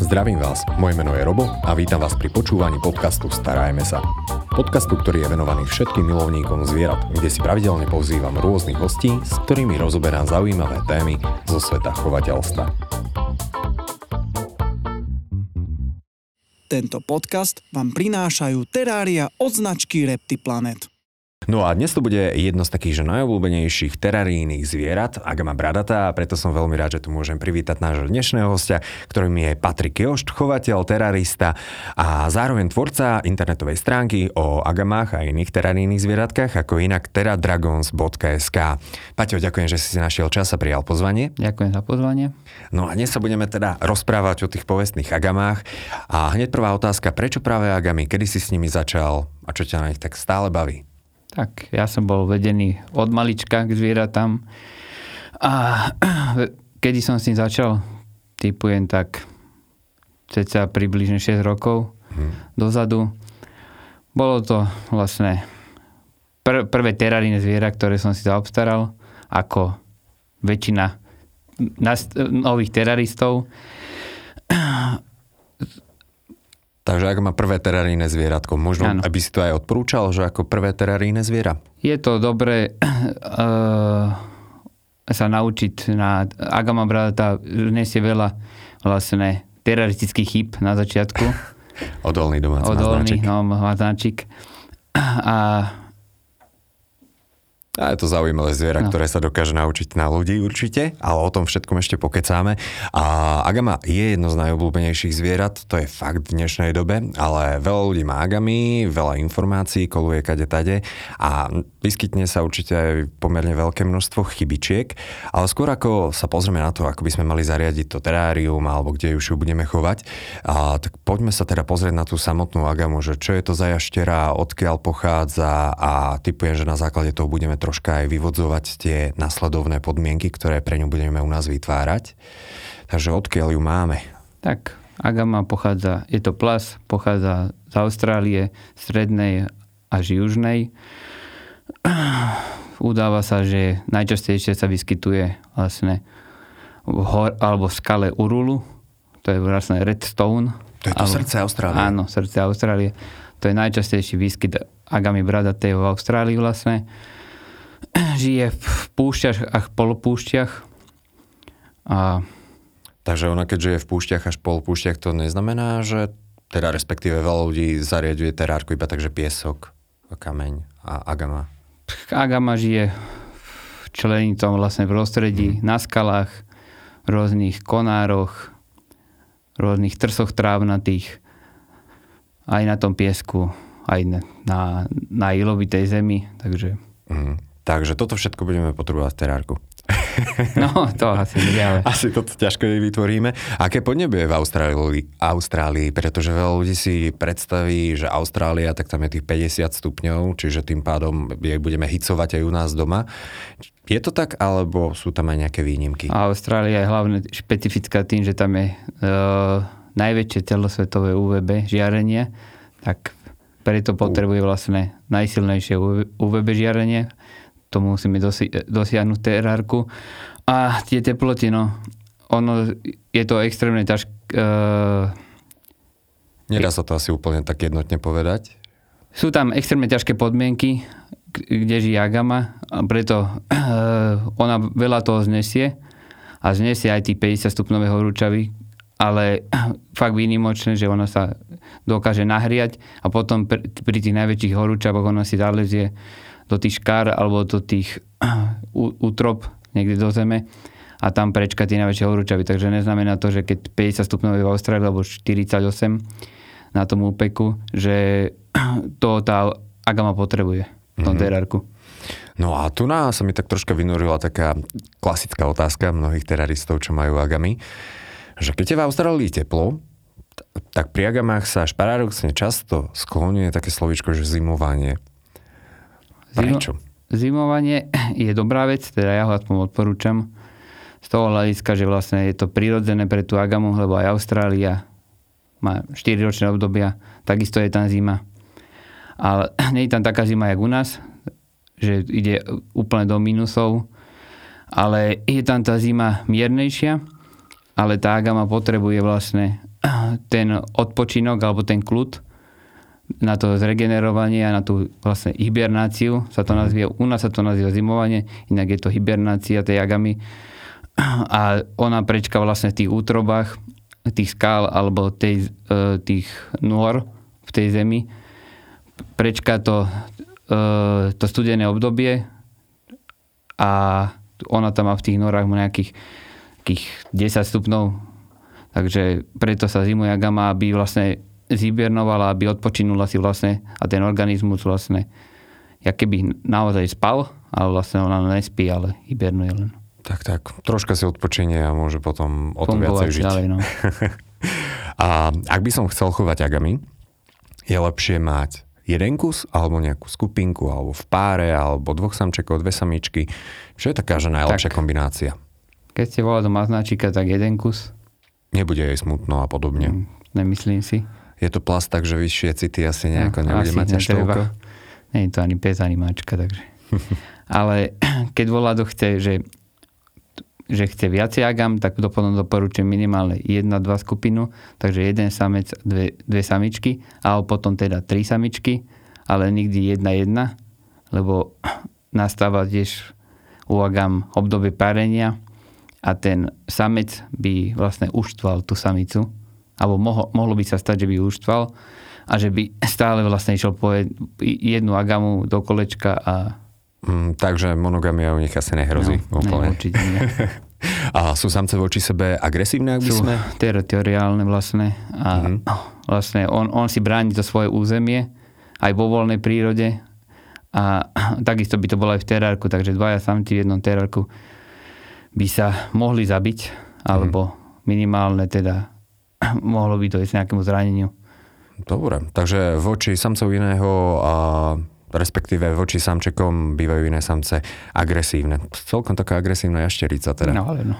Zdravím vás, moje meno je Robo a vítam vás pri počúvaní podcastu Starajme sa. Podcastu, ktorý je venovaný všetkým milovníkom zvierat, kde si pravidelne pozývam rôznych hostí, s ktorými rozoberám zaujímavé témy zo sveta chovateľstva. Tento podcast vám prinášajú terária od značky Reptiplanet. No a dnes to bude jedno z takých že najobľúbenejších terarijných zvierat, Agama bradata, a preto som veľmi rád, že tu môžem privítať nášho dnešného hostia, ktorým je Patrik Jošt, chovateľ, terarista a zároveň tvorca internetovej stránky o agamách a iných terarijných zvieratkách, ako inak teradragons.sk. Paťo, ďakujem, že si si našiel čas a prijal pozvanie. Ďakujem za pozvanie. No a dnes sa budeme teda rozprávať o tých povestných agamách. A hneď prvá otázka, prečo práve agamy? Kedy si s nimi začal a čo ťa na nich tak stále baví? Tak, ja som bol vedený od malička k zvieratám a kedy som s tým začal, typujem tak ceca približne 6 rokov hmm. dozadu. Bolo to vlastne pr- prvé teraríne zviera, ktoré som si zaobstaral, ako väčšina nových teraristov. Takže ako má prvé teraríne zvieratko, možno ano. aby si to aj odporúčal, že ako prvé teraríne zviera? Je to dobré uh, sa naučiť na Agama bradata, nesie veľa vlastne teraristických chyb na začiatku. Odolný domáci Odolný, no, maznáčik. A a je to zaujímavé zviera, no. ktoré sa dokáže naučiť na ľudí určite, ale o tom všetkom ešte pokecáme. A agama je jedno z najobľúbenejších zvierat, to je fakt v dnešnej dobe, ale veľa ľudí má agamy, veľa informácií koluje kade tade a vyskytne sa určite aj pomerne veľké množstvo chybičiek, ale skôr ako sa pozrieme na to, ako by sme mali zariadiť to terárium alebo kde už ju budeme chovať, a, tak poďme sa teda pozrieť na tú samotnú agamu, že čo je to za jaštera, odkiaľ pochádza a typujem, že na základe toho budeme troška aj vyvodzovať tie nasledovné podmienky, ktoré pre ňu budeme u nás vytvárať. Takže odkiaľ ju máme? Tak, Agama pochádza, je to plas, pochádza z Austrálie, strednej až južnej. Udáva sa, že najčastejšie sa vyskytuje vlastne v hor, alebo v skale Urulu, to je vlastne redstone. To je to alebo, srdce Austrálie. Áno, srdce Austrálie. To je najčastejší výskyt Agami bradatej v Austrálii vlastne žije v púšťach a polopúšťach. A... Takže ona keď žije v púšťach až polopúšťach, to neznamená, že teda respektíve veľa ľudí zariaduje terárku iba takže piesok, kameň a agama. Agama žije v členitom vlastne prostredí, hmm. na skalách, rôznych konároch, rôznych trsoch trávnatých, aj na tom piesku, aj na, na, ilovitej zemi, takže... Hmm. Takže toto všetko budeme potrebovať v terárku. No, to asi nie, ale... Asi toto ťažko vytvoríme. Aké podnebie je v Austrálii, Austrálii? Pretože veľa ľudí si predstaví, že Austrália, tak tam je tých 50 stupňov, čiže tým pádom jej budeme hicovať aj u nás doma. Je to tak, alebo sú tam aj nejaké výnimky? Austrália je hlavne špecifická tým, že tam je uh, najväčšie celosvetové UVB žiarenie, tak preto potrebuje vlastne najsilnejšie UVB žiarenie to musíme dosi- dosiahnuť terárku. A tie teploty, no, ono, je to extrémne ťažké. Uh, Nedá sa to asi úplne tak jednotne povedať? Sú tam extrémne ťažké podmienky, kde žije Agama, a preto uh, ona veľa toho znesie a znesie aj tých 50 stupňové horúčavy, ale fakt výnimočné, že ona sa dokáže nahriať a potom pri, pri tých najväčších horúčavoch ona si zalezie do tých škár alebo do tých útrop niekde do zeme a tam prečka tie najväčšie horúčavy. Takže neznamená to, že keď 50 stupňov je v Austrálii alebo 48 na tom úpeku, že to tá agama potrebuje v tom mm-hmm. terárku. No a tu na sa mi tak troška vynorila taká klasická otázka mnohých teraristov, čo majú agamy, že keď je v Austrálii teplo, tak pri agamách sa až paradoxne často skloňuje také slovičko, že zimovanie. Prečo? Zimovanie je dobrá vec, teda ja ho aspoň odporúčam. Z toho hľadiska, že vlastne je to prirodzené pre tú agamu, lebo aj Austrália má 4 ročné obdobia, takisto je tam zima. Ale nie je tam taká zima, jak u nás, že ide úplne do minusov, ale je tam tá zima miernejšia, ale tá agama potrebuje vlastne ten odpočinok alebo ten kľud na to zregenerovanie a na tú vlastne hibernáciu sa to nazvie, u nás sa to nazýva zimovanie, inak je to hibernácia tej agamy. A ona prečka vlastne v tých útrobách tých skál alebo tej, e, tých nôr v tej zemi. Prečka to, e, to studené obdobie a ona tam má v tých norách nejakých, nejakých 10 stupňov. Takže preto sa zimuje agama, aby vlastne zhibernovala, aby odpočinula si vlastne a ten organizmus vlastne jak keby naozaj spal, ale vlastne ona nespí, ale hibernuje len. Tak, tak. Troška si odpočinie a môže potom o to viacej žiť. Ďalej, no. a ak by som chcel chovať agami, je lepšie mať jeden kus, alebo nejakú skupinku, alebo v páre, alebo dvoch samčekov, dve samičky. Čo je taká, že najlepšia tak, kombinácia? Keď ste volali do maznáčika, tak jeden kus. Nebude jej smutno a podobne. Mm, nemyslím si. Je to plast, takže vyššie city asi nejako no, nebude mať až toľko? Nie je to ani pes, ani mačka, takže. Ale keď volado chce, že, že chce viacej agam, tak to potom doporučujem minimálne jedna, dva skupinu, takže jeden samec, dve, dve samičky, alebo potom teda tri samičky, ale nikdy jedna jedna, lebo nastáva tiež u agam obdobie parenia a ten samec by vlastne uštval tú samicu alebo mohlo, mohlo by sa stať, že by uštval a že by stále vlastne išiel po jednu agamu do kolečka a... Mm, takže monogamia u nich asi nehrozí. No, úplne. Ne, určite nie. a sú samce voči sebe agresívne, ak by sú sme? teritoriálne vlastne. A mm-hmm. vlastne on, on si bráni to svoje územie aj vo voľnej prírode a takisto by to bolo aj v terárku, takže dvaja samci v jednom terárku by sa mohli zabiť, alebo mm. minimálne teda mohlo by to ísť nejakému zraneniu. Dobre, takže voči samcov iného a respektíve voči samčekom bývajú iné samce agresívne. Celkom taká agresívna jašterica teda. No ale no.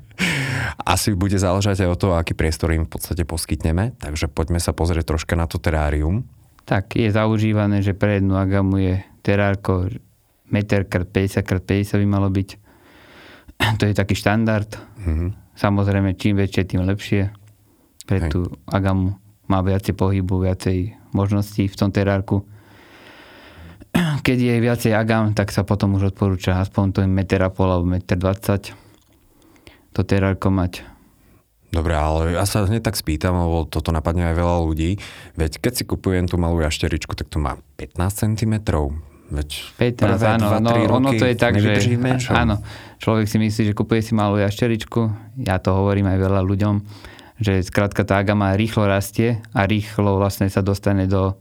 Asi bude záležať aj o to, aký priestor im v podstate poskytneme, takže poďme sa pozrieť troška na to terárium. Tak je zaužívané, že pre jednu agamu je terárko meter x 50 x 50 by malo byť. To je taký štandard. Mm-hmm. Samozrejme, čím väčšie, tým lepšie. Pre Hej. tú agamu má viacej pohybu, viacej možností v tom terárku. Keď je viacej agam, tak sa potom už odporúča aspoň to meter a pol alebo meter 20 to terárko mať. Dobre, ale ja sa hneď tak spýtam, lebo toto napadne aj veľa ľudí. Veď keď si kupujem tú malú jašteričku, tak to má 15 cm, Veď 15, áno, no, ono to je tak, že áno, človek si myslí, že kupuje si malú jašteričku, ja to hovorím aj veľa ľuďom, že skrátka tá agama rýchlo rastie a rýchlo vlastne sa dostane do,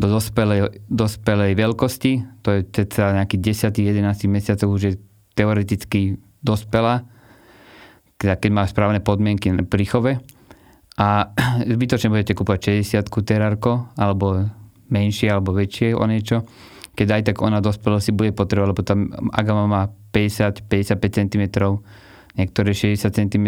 do dospelej, dospelej veľkosti, to je teda nejaký 10-11 mesiacov už je teoreticky dospelá, teda keď má správne podmienky pri chove. A zbytočne budete kúpať 60 terárko, alebo menšie, alebo väčšie o niečo keď aj tak ona dospelosti bude potrebovať, lebo tam agama má 50-55 cm, niektoré 60 cm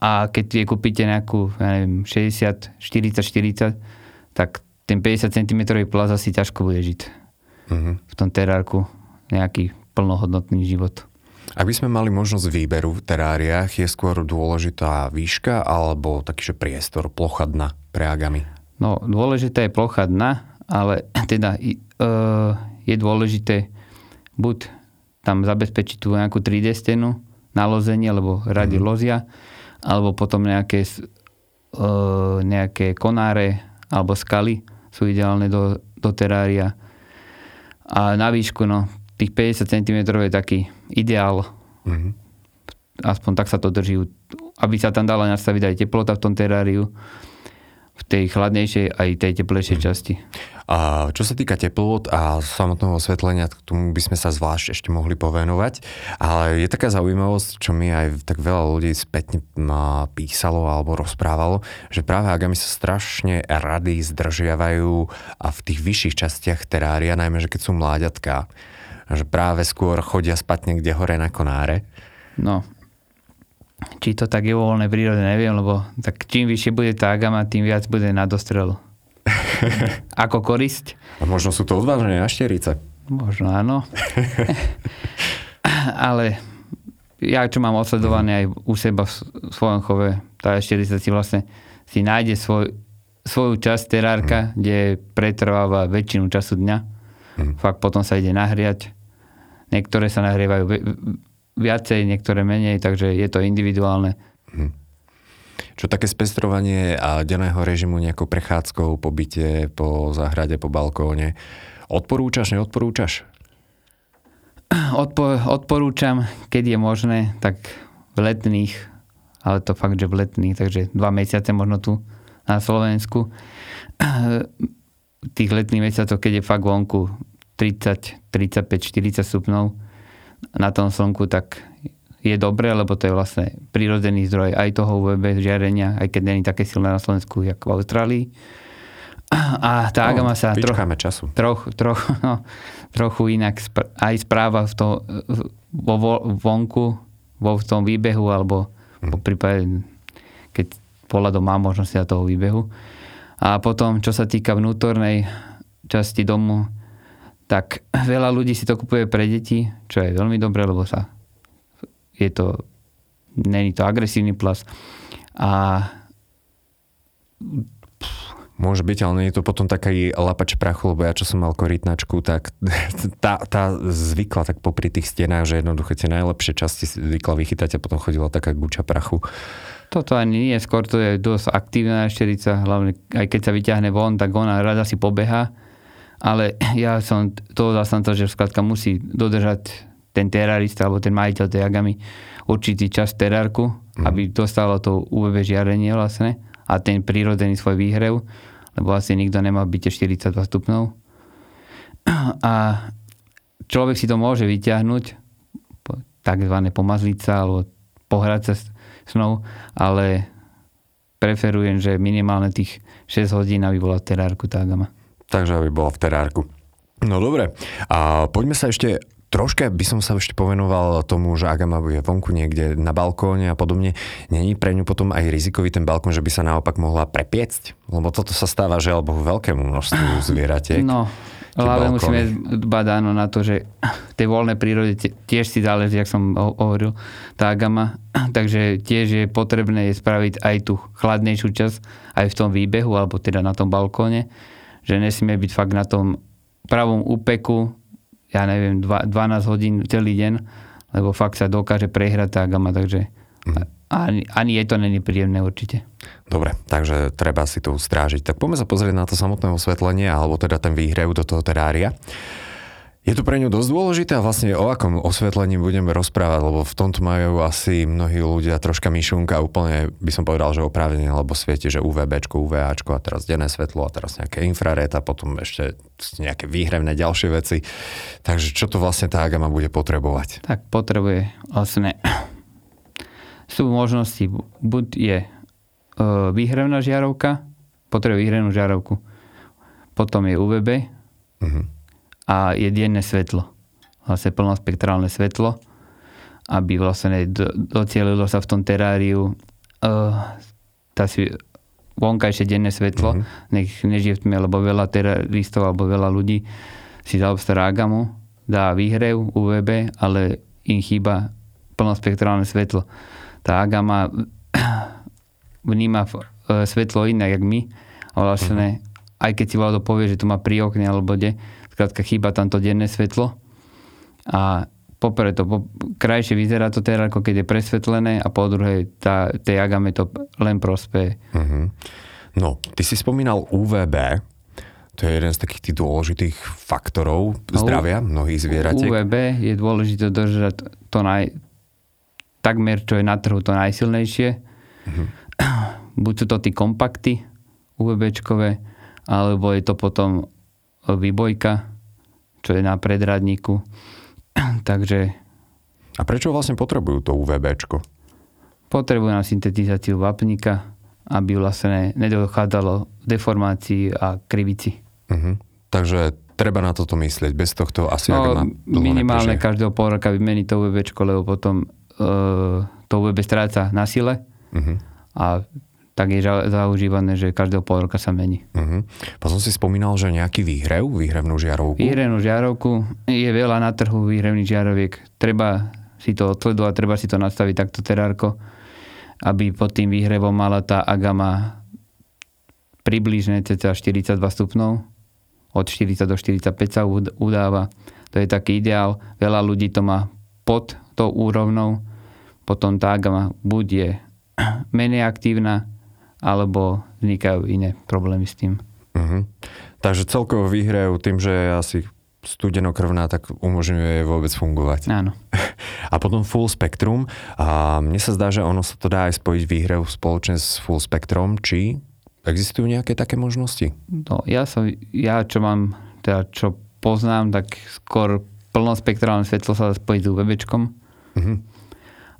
a keď je kúpite nejakú, ja neviem, 60, 40, 40, tak ten 50 cm plaz asi ťažko bude žiť uh-huh. v tom terárku nejaký plnohodnotný život. Ak by sme mali možnosť výberu v teráriách, je skôr dôležitá výška alebo taký, že priestor, plocha dna pre agamy? No, dôležitá je plocha dna, ale teda je dôležité buď tam zabezpečiť tú nejakú 3D stenu na lozenie, lebo radi mm. lozia, alebo potom nejaké, uh, nejaké konáre alebo skaly sú ideálne do, do terária. A na výšku, no, tých 50 cm je taký ideál. Mm. Aspoň tak sa to drží, aby sa tam dala nastaviť aj teplota v tom teráriu v tej chladnejšej aj tej teplejšej mm. časti. Čo sa týka teplot a samotného osvetlenia, k tomu by sme sa zvlášť ešte mohli povenovať, ale je taká zaujímavosť, čo mi aj tak veľa ľudí spätne písalo alebo rozprávalo, že práve agami sa strašne rady zdržiavajú a v tých vyšších častiach terária, najmä, že keď sú mláďatká, že práve skôr chodia spať niekde hore na konáre. No, či to tak je vo voľnej prírode, neviem, lebo tak čím vyššie bude tá agama, tým viac bude na dostrel. Ako korisť. A možno sú to odvážne jašterice. Možno áno. Ale ja čo mám osledované aj u seba v svojom chove, tá ešte si vlastne si nájde svoj, svoju časť terárka, mm. kde pretrváva väčšinu času dňa. Mm. Fakt potom sa ide nahriať. Niektoré sa nahrievajú viacej, niektoré menej, takže je to individuálne. Mm. Čo také spestrovanie a denného režimu nejakou prechádzkou, po byte, po záhrade, po balkóne. Odporúčaš, neodporúčaš? Odpo- odporúčam, keď je možné, tak v letných, ale to fakt, že v letných, takže dva mesiace možno tu na Slovensku. Tých letných mesiacov, keď je fakt vonku 30, 35, 40 stupňov na tom slnku, tak je dobré, lebo to je vlastne prírodzený zdroj aj toho UVB žiarenia, aj keď není také silné na Slovensku, ako v Austrálii. A tá no, agama sa troch, času. Troch, troch, no, trochu inak aj správa v to, vo, vonku, vo v tom výbehu, alebo mm. po prípade, keď pohľadom má možnosti toho výbehu. A potom, čo sa týka vnútornej časti domu, tak veľa ľudí si to kupuje pre deti, čo je veľmi dobré, lebo sa je to, není to agresívny plas. A Môže byť, ale nie je to potom taký lapač prachu, lebo ja čo som mal korytnačku, tak tá, tá zvykla tak popri tých stenách, že jednoducho tie najlepšie časti zvykla vychytať a potom chodila taká guča prachu. Toto ani nie, skôr to je dosť aktívna ešterica, hlavne aj keď sa vyťahne von, tak ona rada si pobeha, ale ja som toho zastanca, že skladka musí dodržať ten terarista alebo ten majiteľ tej agamy určitý čas terárku, mm. aby dostalo to UVB žiarenie vlastne a ten prírodzený svoj výhrev lebo asi nikto nemá byť 42 stupňov. A človek si to môže vyťahnuť, takzvané pomazliť sa alebo pohrať sa snou, ale preferujem, že minimálne tých 6 hodín, aby bola v terárku tá gama. Takže aby bola v terárku. No dobre. A poďme sa ešte Troška by som sa ešte povenoval tomu, že Agama je vonku niekde na balkóne a podobne. Není pre ňu potom aj rizikový ten balkón, že by sa naopak mohla prepiecť? Lebo toto sa stáva, že alebo veľkému množstvu zvieratiek. No, ale musíme dbať áno na to, že tej voľnej prírode tiež si záleží, jak som hovoril, tá Agama. Takže tiež je potrebné spraviť aj tú chladnejšiu časť aj v tom výbehu, alebo teda na tom balkóne. Že nesmie byť fakt na tom pravom úpeku, ja neviem, 12 hodín celý deň, lebo fakt sa dokáže prehrať tá gama, takže mm. ani, ani je to není príjemné určite. Dobre, takže treba si to strážiť. Tak poďme sa pozrieť na to samotné osvetlenie, alebo teda ten výhrev do toho terária. Je to pre ňu dosť dôležité a vlastne o akom osvetlení budeme rozprávať, lebo v tomto majú asi mnohí ľudia troška myšunka, úplne by som povedal, že oprávnenie, lebo svieti, že UVB, UVA a teraz denné svetlo a teraz nejaké infrared a potom ešte nejaké výhrevné ďalšie veci. Takže čo to vlastne tá Agama bude potrebovať? Tak potrebuje vlastne sú možnosti, buď je e, výhrevná žiarovka, potrebuje výhrevnú žiarovku, potom je UVB, uh-huh a je denné svetlo. Vlastne plnospektrálne svetlo, aby vlastne docielilo sa v tom teráriu uh, tá si, vonkajšie denné svetlo, mm-hmm. nech nežije v tme, lebo veľa teraristov alebo veľa ľudí si zaobstará agamu, dá výhrev UVB, ale im chýba plnospektrálne svetlo. Tá agama vníma uh, svetlo inak, jak my, a vlastne mm-hmm. aj keď si vládo povie, že to má pri okne alebo kde, Skrátka chýba tam to denné svetlo a poprvé to po, krajšie vyzerá to teda, ako keď je presvetlené a po druhé tá, tej agame to len prospeje. Uh-huh. No, ty si spomínal UVB, to je jeden z takých tých dôležitých faktorov zdravia mnohých zvieratiek. UVB je dôležité držať to naj, takmer, čo je na trhu to najsilnejšie. Uh-huh. Buď sú to tí kompakty UVBčkové, alebo je to potom výbojka, čo je na predradníku. Takže... A prečo vlastne potrebujú to UVBčko? Potrebujú na syntetizáciu vápnika, aby vlastne nedochádzalo deformácii a krivici. Uh-huh. Takže treba na toto myslieť. Bez tohto asi no, má minimálne neprežije. každého pol roka vymeniť to UVBčko, lebo potom uh, to UVB stráca na sile uh-huh. a tak je zaužívané, že každého pol roka sa mení. Uh-huh. Potom si spomínal, že nejaký výhrev, výhrevnú žiarovku? Výhrevnú žiarovku je veľa na trhu výhrevných žiaroviek. Treba si to odsledovať, treba si to nastaviť takto terárko, aby pod tým výhrevom mala tá agama približne cca 42 stupňov. Od 40 do 45 sa udáva. To je taký ideál. Veľa ľudí to má pod tou úrovnou. Potom tá agama buď je menej aktívna, alebo vznikajú iné problémy s tým. Uh-huh. Takže celkovo vyhrajú tým, že je asi studenokrvná, tak umožňuje vôbec fungovať. Áno. A potom full spektrum. A mne sa zdá, že ono sa to dá aj spojiť výhrev spoločne s full spektrum. Či existujú nejaké také možnosti? No, ja, som, ja čo mám, teda čo poznám, tak skôr plnospektrálne svetlo sa dá spojiť s UVBčkom. Uh-huh.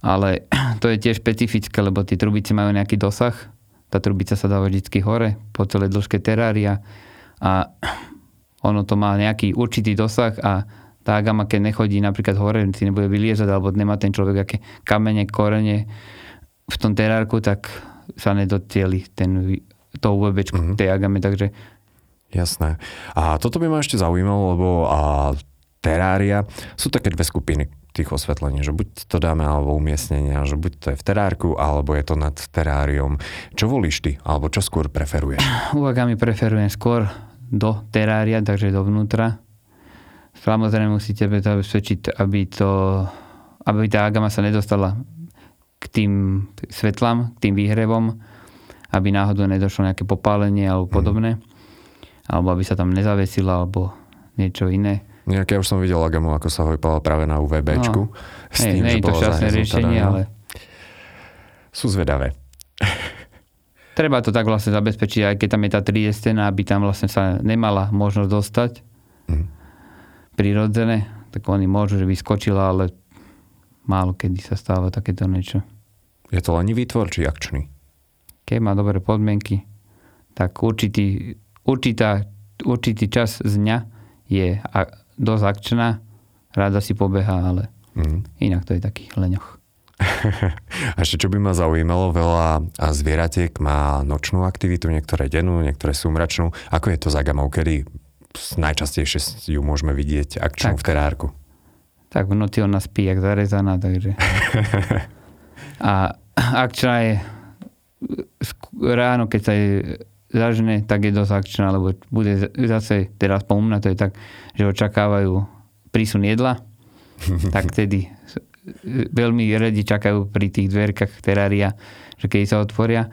Ale to je tiež špecifické, lebo tie trubice majú nejaký dosah. Tá trubica sa dáva vždy hore po celej dĺžke terária a ono to má nejaký určitý dosah a tá agama, keď nechodí napríklad hore, si nebude vyliezať, alebo nemá ten človek aké kamene, korene v tom terárku, tak sa nedocieli ten, to UVB mm-hmm. tej agame, takže Jasné. A toto by ma ešte zaujímalo, lebo a, terária sú také dve skupiny tých osvetlení, že buď to dáme alebo umiestnenia, že buď to je v terárku, alebo je to nad teráriom. Čo volíš ty, alebo čo skôr preferuješ? Uvagami preferujem skôr do terária, takže dovnútra. Samozrejme musíte zabezpečiť, aby, to, aby tá agama sa nedostala k tým svetlám, k tým výhrevom, aby náhodou nedošlo nejaké popálenie alebo mhm. podobné. Mm. Alebo aby sa tam nezavesila, alebo niečo iné. Nejaké už som videl agamu, ako sa hojpala práve na UVBčku. No. S tým, hej, že to šťastné riešenie, ale... Sú zvedavé treba to tak vlastne zabezpečiť, aj keď tam je tá 3 stena, aby tam vlastne sa nemala možnosť dostať mm. prirodzené, tak oni môžu, že vyskočila, ale málo kedy sa stáva takéto niečo. Je to len výtvor či akčný? Keď má dobré podmienky, tak určitý, určitá, určitý čas z dňa je dosť akčná, rada si pobeha, ale mm. inak to je taký leňoch. A ešte čo by ma zaujímalo, veľa zvieratiek má nočnú aktivitu, niektoré dennú, niektoré súmračnú. Ako je to za gamou, kedy najčastejšie ju môžeme vidieť akčnú tak, v terárku? Tak v noci ona spí jak zarezaná, takže... A akčná je ráno, keď sa je zažne, tak je dosť akčná, lebo bude zase, teraz po mňa to je tak, že očakávajú prísun jedla, tak tedy veľmi radi čakajú pri tých dverkách terária, že keď sa otvoria.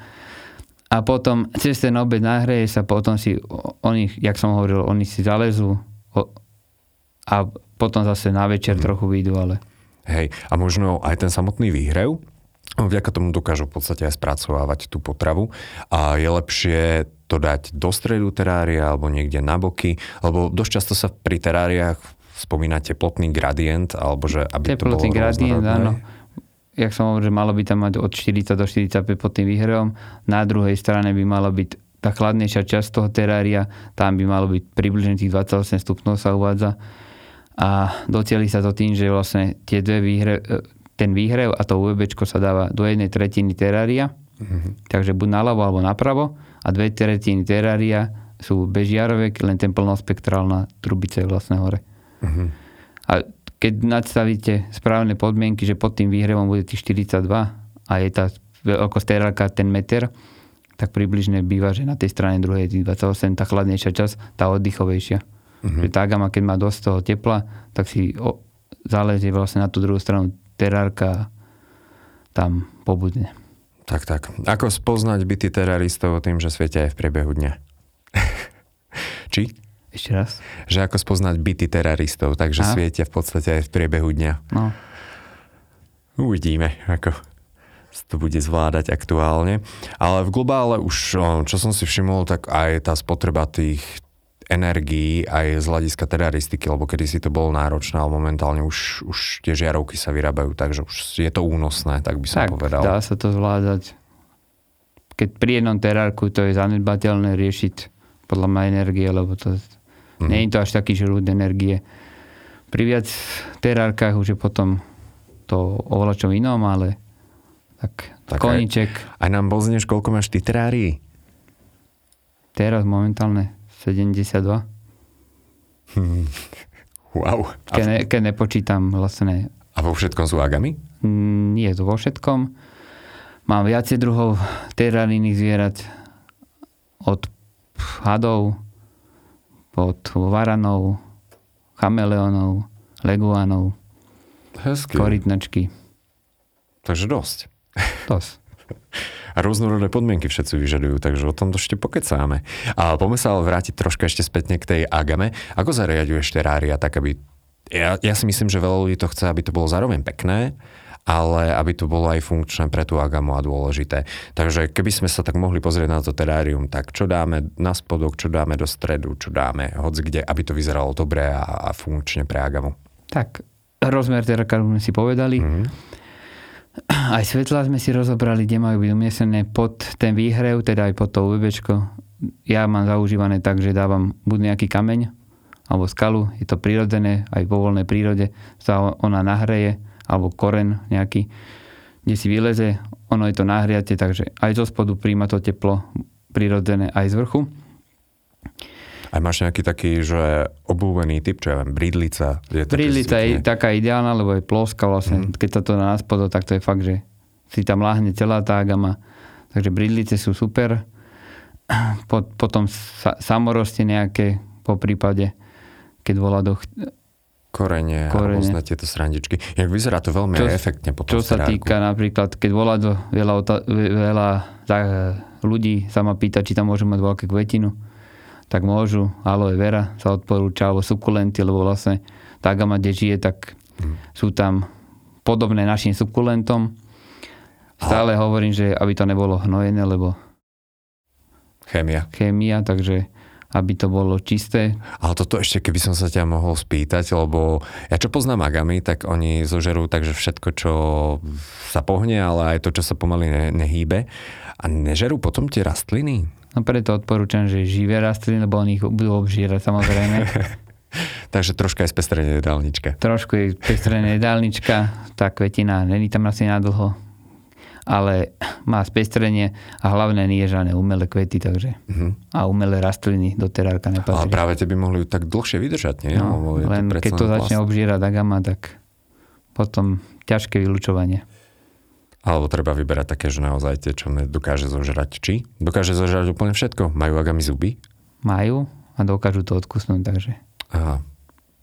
A potom cez ten obed nahreje sa, potom si oni, jak som hovoril, oni si zalezú a potom zase na večer hmm. trochu vyjdú, ale... Hej, a možno aj ten samotný výhrev, vďaka tomu dokážu v podstate aj spracovávať tú potravu a je lepšie to dať do stredu terária alebo niekde na boky, lebo dosť často sa pri teráriách spomína teplotný gradient, alebo že aby teplotný to bolo gradient, áno. Jak som hovoril, že malo by tam mať od 40 do 45 pod tým výhrevom. Na druhej strane by malo byť tá chladnejšia časť toho terária, tam by malo byť približne tých 28 stupňov sa uvádza. A docieli sa to tým, že vlastne tie dve výhre, e, ten výhrev a to UVB sa dáva do jednej tretiny terária, mm-hmm. takže buď naľavo alebo napravo a dve tretiny terária sú bežiarové, len ten plnospektrálna trubica je vlastne hore. Uh-huh. A keď nadstavíte správne podmienky, že pod tým výhrevom bude tých 42 a je tá veľkosť terálka ten meter, tak približne býva, že na tej strane druhej tých 28, tá chladnejšia časť, tá oddychovejšia. Uh-huh. Že tá gama, keď má dosť toho tepla, tak si o, zálezie vlastne na tú druhú stranu terárka tam pobudne. Tak, tak. Ako spoznať byty teraristov tým, že svietia aj v priebehu dňa? Či? Ešte raz. Že ako spoznať byty teraristov, takže a? svietia v podstate aj v priebehu dňa. No. Uvidíme, ako to bude zvládať aktuálne. Ale v globále už, čo som si všimol, tak aj tá spotreba tých energií aj z hľadiska teraristiky, lebo kedy si to bolo náročné, ale momentálne už, už tie žiarovky sa vyrábajú, takže už je to únosné, tak by som tak, povedal. dá sa to zvládať. Keď pri jednom terárku to je zanedbateľné riešiť podľa mňa energie, lebo to Mm. Nie je to až taký žrút energie. Pri viac terárkach už je potom to oveľa čo inom, ale tak, tak koniček. Aj, aj nám bozneš, koľko máš ty terárií? Teraz momentálne 72. Hmm. Wow. Keď, ne, keď nepočítam vlastne A vo všetkom sú agamy? Mm, Nie to vo všetkom. Mám viacej druhov terarijných zvierat. Od hadov, od varanov, chameleónov, leguánov, Hezky. korytnačky. Takže dosť. Dosť. A rôznorodé podmienky všetci vyžadujú, takže o tom ešte pokecáme. A poďme sa ale vrátiť troška ešte spätne k tej agame. Ako zariaduješ terária tak, aby... Ja, ja si myslím, že veľa ľudí to chce, aby to bolo zároveň pekné, ale aby to bolo aj funkčné pre tú agamu a dôležité. Takže keby sme sa tak mohli pozrieť na to terárium, tak čo dáme na spodok, čo dáme do stredu, čo dáme hoc kde, aby to vyzeralo dobre a, a funkčne pre agamu. Tak, rozmer teraka sme si povedali. Mhm. Aj svetla sme si rozobrali, kde majú byť umiestnené pod ten výhrev, teda aj pod to UVBčko. Ja mám zaužívané tak, že dávam buď nejaký kameň alebo skalu, je to prirodzené, aj vo voľnej prírode sa ona nahreje, alebo koren nejaký, kde si vyleze, ono je to nahriate, takže aj zo spodu príjma to teplo prirodzené aj z vrchu. Aj máš nejaký taký, že obľúbený typ, čo ja viem, bridlica. Je Bridlica je taká ideálna, lebo je ploská vlastne. Mm. Keď sa to na spodo, tak to je fakt, že si tam láhne celá tá gama. Takže bridlice sú super. Pot, potom sa, samoroste nejaké po prípade, keď volá do... ch- Korene, a Korene. rôzne tieto srandičky. Jak vyzerá to veľmi Čo- efektne potom Čo sa týka napríklad, keď volá do veľa, veľa tak, ľudí sa ma pýta, či tam môžu mať veľké kvetinu, tak môžu. Aloe vera sa odporúča, alebo sukulenty, lebo vlastne tá gama, kde žije, tak Mhm. sú tam podobné našim sukulentom. Stále hovorím, že aby to nebolo hnojené, lebo Chémia. chémia, takže aby to bolo čisté. Ale toto ešte, keby som sa ťa mohol spýtať, lebo ja čo poznám agamy, tak oni zožerú takže všetko, čo sa pohne, ale aj to, čo sa pomaly ne, nehýbe. A nežerú potom tie rastliny? No preto odporúčam, že živé rastliny, lebo oni ich budú obžírať samozrejme. Takže troška aj spestrenie jedálnička. Trošku je pestrená jedálnička, tá kvetina není tam asi nadlho, ale má spestrenie a hlavne nie je žiadne umelé kvety, takže Mhm. a umelé rastliny do terárka Ale nepatrí. práve tie by mohli tak dlhšie vydržať, nie? No, je len predsa keď to začne plast. obžírať agama, tak potom ťažké vylúčovanie. Alebo treba vyberať také, že naozaj tie, čo dokáže zožrať. Či? Dokáže zožrať úplne všetko. Majú agami zuby? Majú a dokážu to odkusnúť, takže Aha.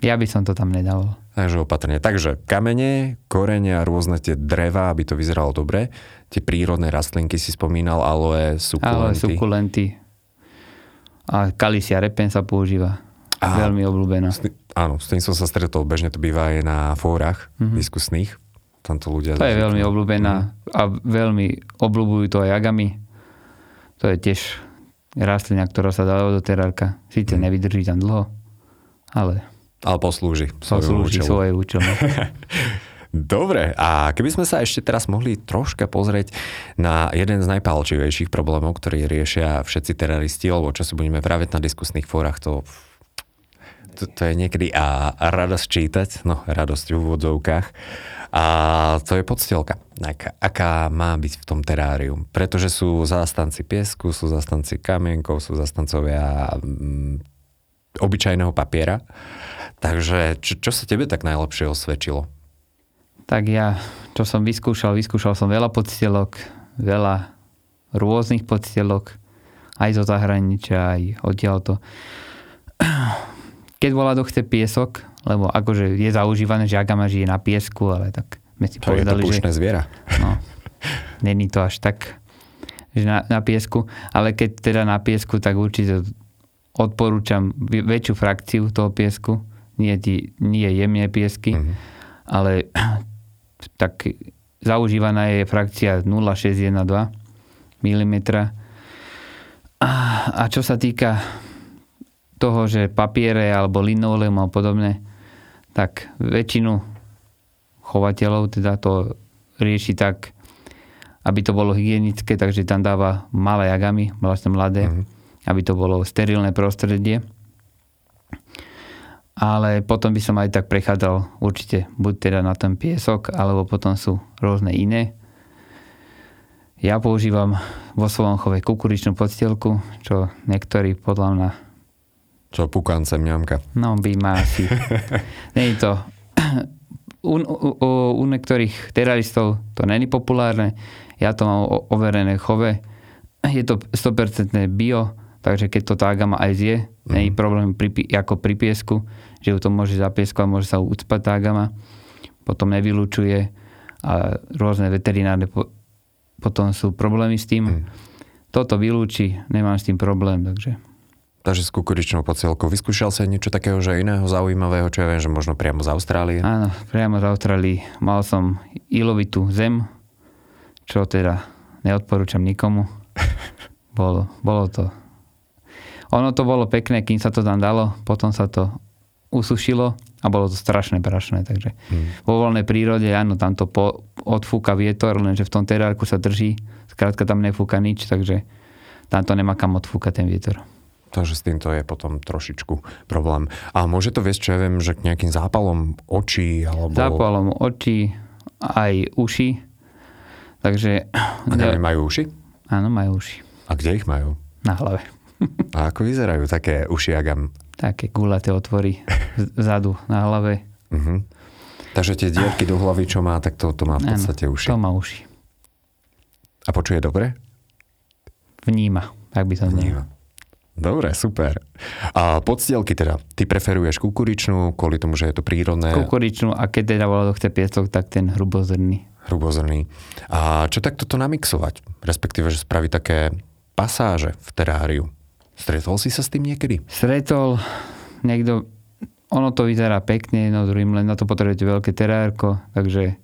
ja by som to tam nedával. Takže opatrne. Takže kamene, korene a rôzne tie dreva, aby to vyzeralo dobre. Tie prírodné rastlinky si spomínal, aloe, sukulenty. sukulenty a kalisia repen sa používa. Á. Veľmi obľúbená. S Áno, s tým som sa stretol. Bežne to býva aj na fórach mm-hmm. diskusných. Tam to ľudia... To je veľmi obľúbená a veľmi obľúbujú to aj agami. To je tiež rastlina, ktorá sa dá do terárka. Síce nevydrží tam dlho, ale Ale poslúži. poslúži účelu. svoje účelu. Dobre, a keby sme sa ešte teraz mohli troška pozrieť na jeden z najpálčivejších problémov, ktorý riešia všetci teroristi, lebo čo si budeme práve na diskusných fórach, to, to, to je niekedy a, a radosť čítať, no radosť v úvodzovkách. A to je podstelka, aká, aká má byť v tom teráriu. Pretože sú zástanci piesku, sú zástanci kamienkov, sú zastancovia mm, obyčajného papiera. Takže čo, čo sa tebe tak najlepšie osvedčilo? tak ja, čo som vyskúšal, vyskúšal som veľa podstielok, veľa rôznych podstielok, aj zo zahraničia, aj odtiaľto. Keď volá do chce piesok, lebo akože je zaužívané, že agama žije na piesku, ale tak sme si To je to povedali, že... zviera. No, není to až tak, že na, na piesku, ale keď teda na piesku, tak určite odporúčam väčšiu frakciu toho piesku, nie, tí, nie jemné piesky, Mhm. ale tak zaužívaná je frakcia 0,612 mm. A, a čo sa týka toho, že papiere alebo linoleum a podobne, tak väčšinu chovateľov teda to rieši tak, aby to bolo hygienické, takže tam dáva malé agamy, vlastne mladé, Mhm. mm-hmm. aby to bolo sterilné prostredie. Ale potom by som aj tak prechádzal určite buď teda na ten piesok, alebo potom sú rôzne iné. Ja používam vo svojom chove kukuričnú podstielku, čo niektorí podľa mňa Čo pukancem ňamka. No, by ma asi... Je to... u, u, u niektorých teraristov to není populárne. Ja to mám overené chove. Je to 100% bio, takže keď to tá agama aj zje, mm. není problém pri, ako pri piesku, že ju to môže zapieskovať, môže sa ucpať tá agama. Potom nevylučuje a rôzne veterinárne po, potom sú problémy s tým. Mm. Toto vylúči, nemám s tým problém, takže... Takže s kukuričnou pocielkou. Vyskúšal sa niečo takého, že iného zaujímavého, čo ja viem, že možno priamo z Austrálie? Áno, priamo z Austrálii. Mal som ilovitú zem, čo teda neodporúčam nikomu. bolo, bolo to... Ono to bolo pekné, kým sa to tam dalo, potom sa to usušilo a bolo to strašné prašné, takže hmm. vo voľnej prírode, áno, tam to po, odfúka vietor, lenže v tom terárku sa drží, skrátka tam nefúka nič, takže tam to nemá kam odfúkať ten vietor. Takže s týmto je potom trošičku problém. A môže to viesť, čo ja viem, že k nejakým zápalom očí? Alebo... Zápalom očí, aj uši. Takže... A majú uši? Áno, majú uši. A kde ich majú? Na hlave. A ako vyzerajú také uši agam? Také gulaté otvory vzadu na hlave. Uh-huh. Takže tie dierky do hlavy, čo má, tak to, to má v podstate uši. To má uši. A počuje dobre? Vníma, tak by som Vníma. Dobre, super. A podstielky teda, ty preferuješ kukuričnú, kvôli tomu, že je to prírodné? Kukuričnú a keď teda volá chce piesok, tak ten hrubozrný. Hrubozrný. A čo tak toto namixovať? Respektíve, že spraviť také pasáže v teráriu. Stretol si sa s tým niekedy? Stretol. Niekto, ono to vyzerá pekne, no druhým len na to potrebujete veľké terárko, takže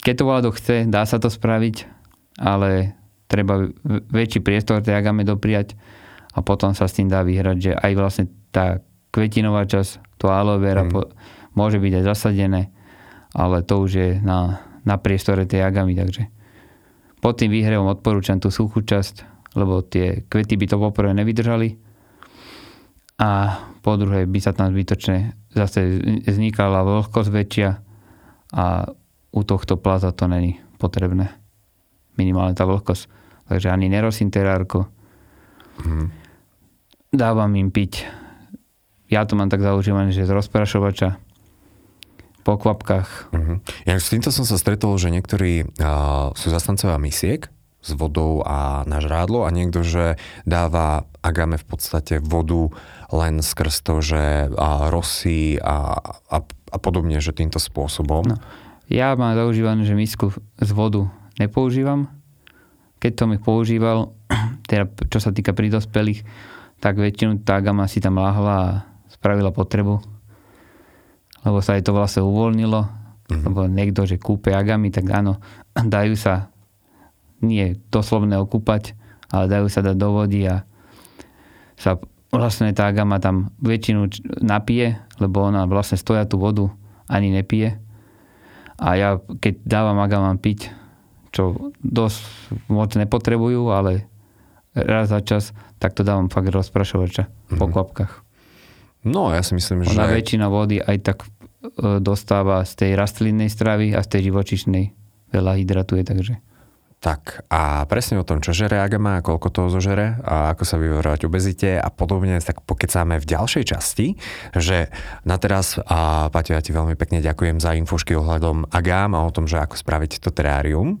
keď to vládo chce, dá sa to spraviť, ale treba väčší priestor tej agame dopriať a potom sa s tým dá vyhrať, že aj vlastne tá kvetinová časť, to aloe vera mm. po, môže byť aj zasadené, ale to už je na, na priestore tej agamy, takže pod tým výhrevom odporúčam tú suchú časť, lebo tie kvety by to poprvé nevydržali a po druhé by sa tam zbytočne zase vznikala vlhkosť väčšia a u tohto plaza to není potrebné. Minimálne tá vlhkosť. Takže ani nerosím terárko. Hmm. Dávam im piť. Ja to mám tak zaužívané, že z rozprašovača po kvapkách. Uh-huh. Ja s týmto som sa stretol, že niektorí uh, sú zastancovia misiek, s vodou a na žrádlo a niekto, že dáva agame v podstate vodu len skrz to, že a rosy a, a, a podobne, že týmto spôsobom. No. Ja mám zaužívané, že misku z vodu nepoužívam. Keď som ich používal, teda čo sa týka pri dospelých, tak väčšinu tá agama si tam lahla a spravila potrebu. Lebo sa jej to vlastne uvoľnilo. Mm-hmm. Lebo niekto, že kúpe agami, tak áno, dajú sa nie doslovne okúpať, ale dajú sa dať do vody a sa vlastne tá agama tam väčšinu napije, lebo ona vlastne stoja tú vodu ani nepije. A ja keď dávam agamám piť, čo dosť moc nepotrebujú, ale raz za čas, tak to dávam fakt rozprašovača mm-hmm. po kvapkách. No, ja si myslím, Ona že... väčšina vody aj tak e, dostáva z tej rastlinnej stravy a z tej živočišnej veľa hydratuje, takže... Tak a presne o tom, čo žere agama a koľko toho zožere a ako sa vyvorovať obezite a podobne, tak pokecáme v ďalšej časti, že na teraz, a Paťo, ja ti veľmi pekne ďakujem za infošky ohľadom agám a o tom, že ako spraviť to terárium.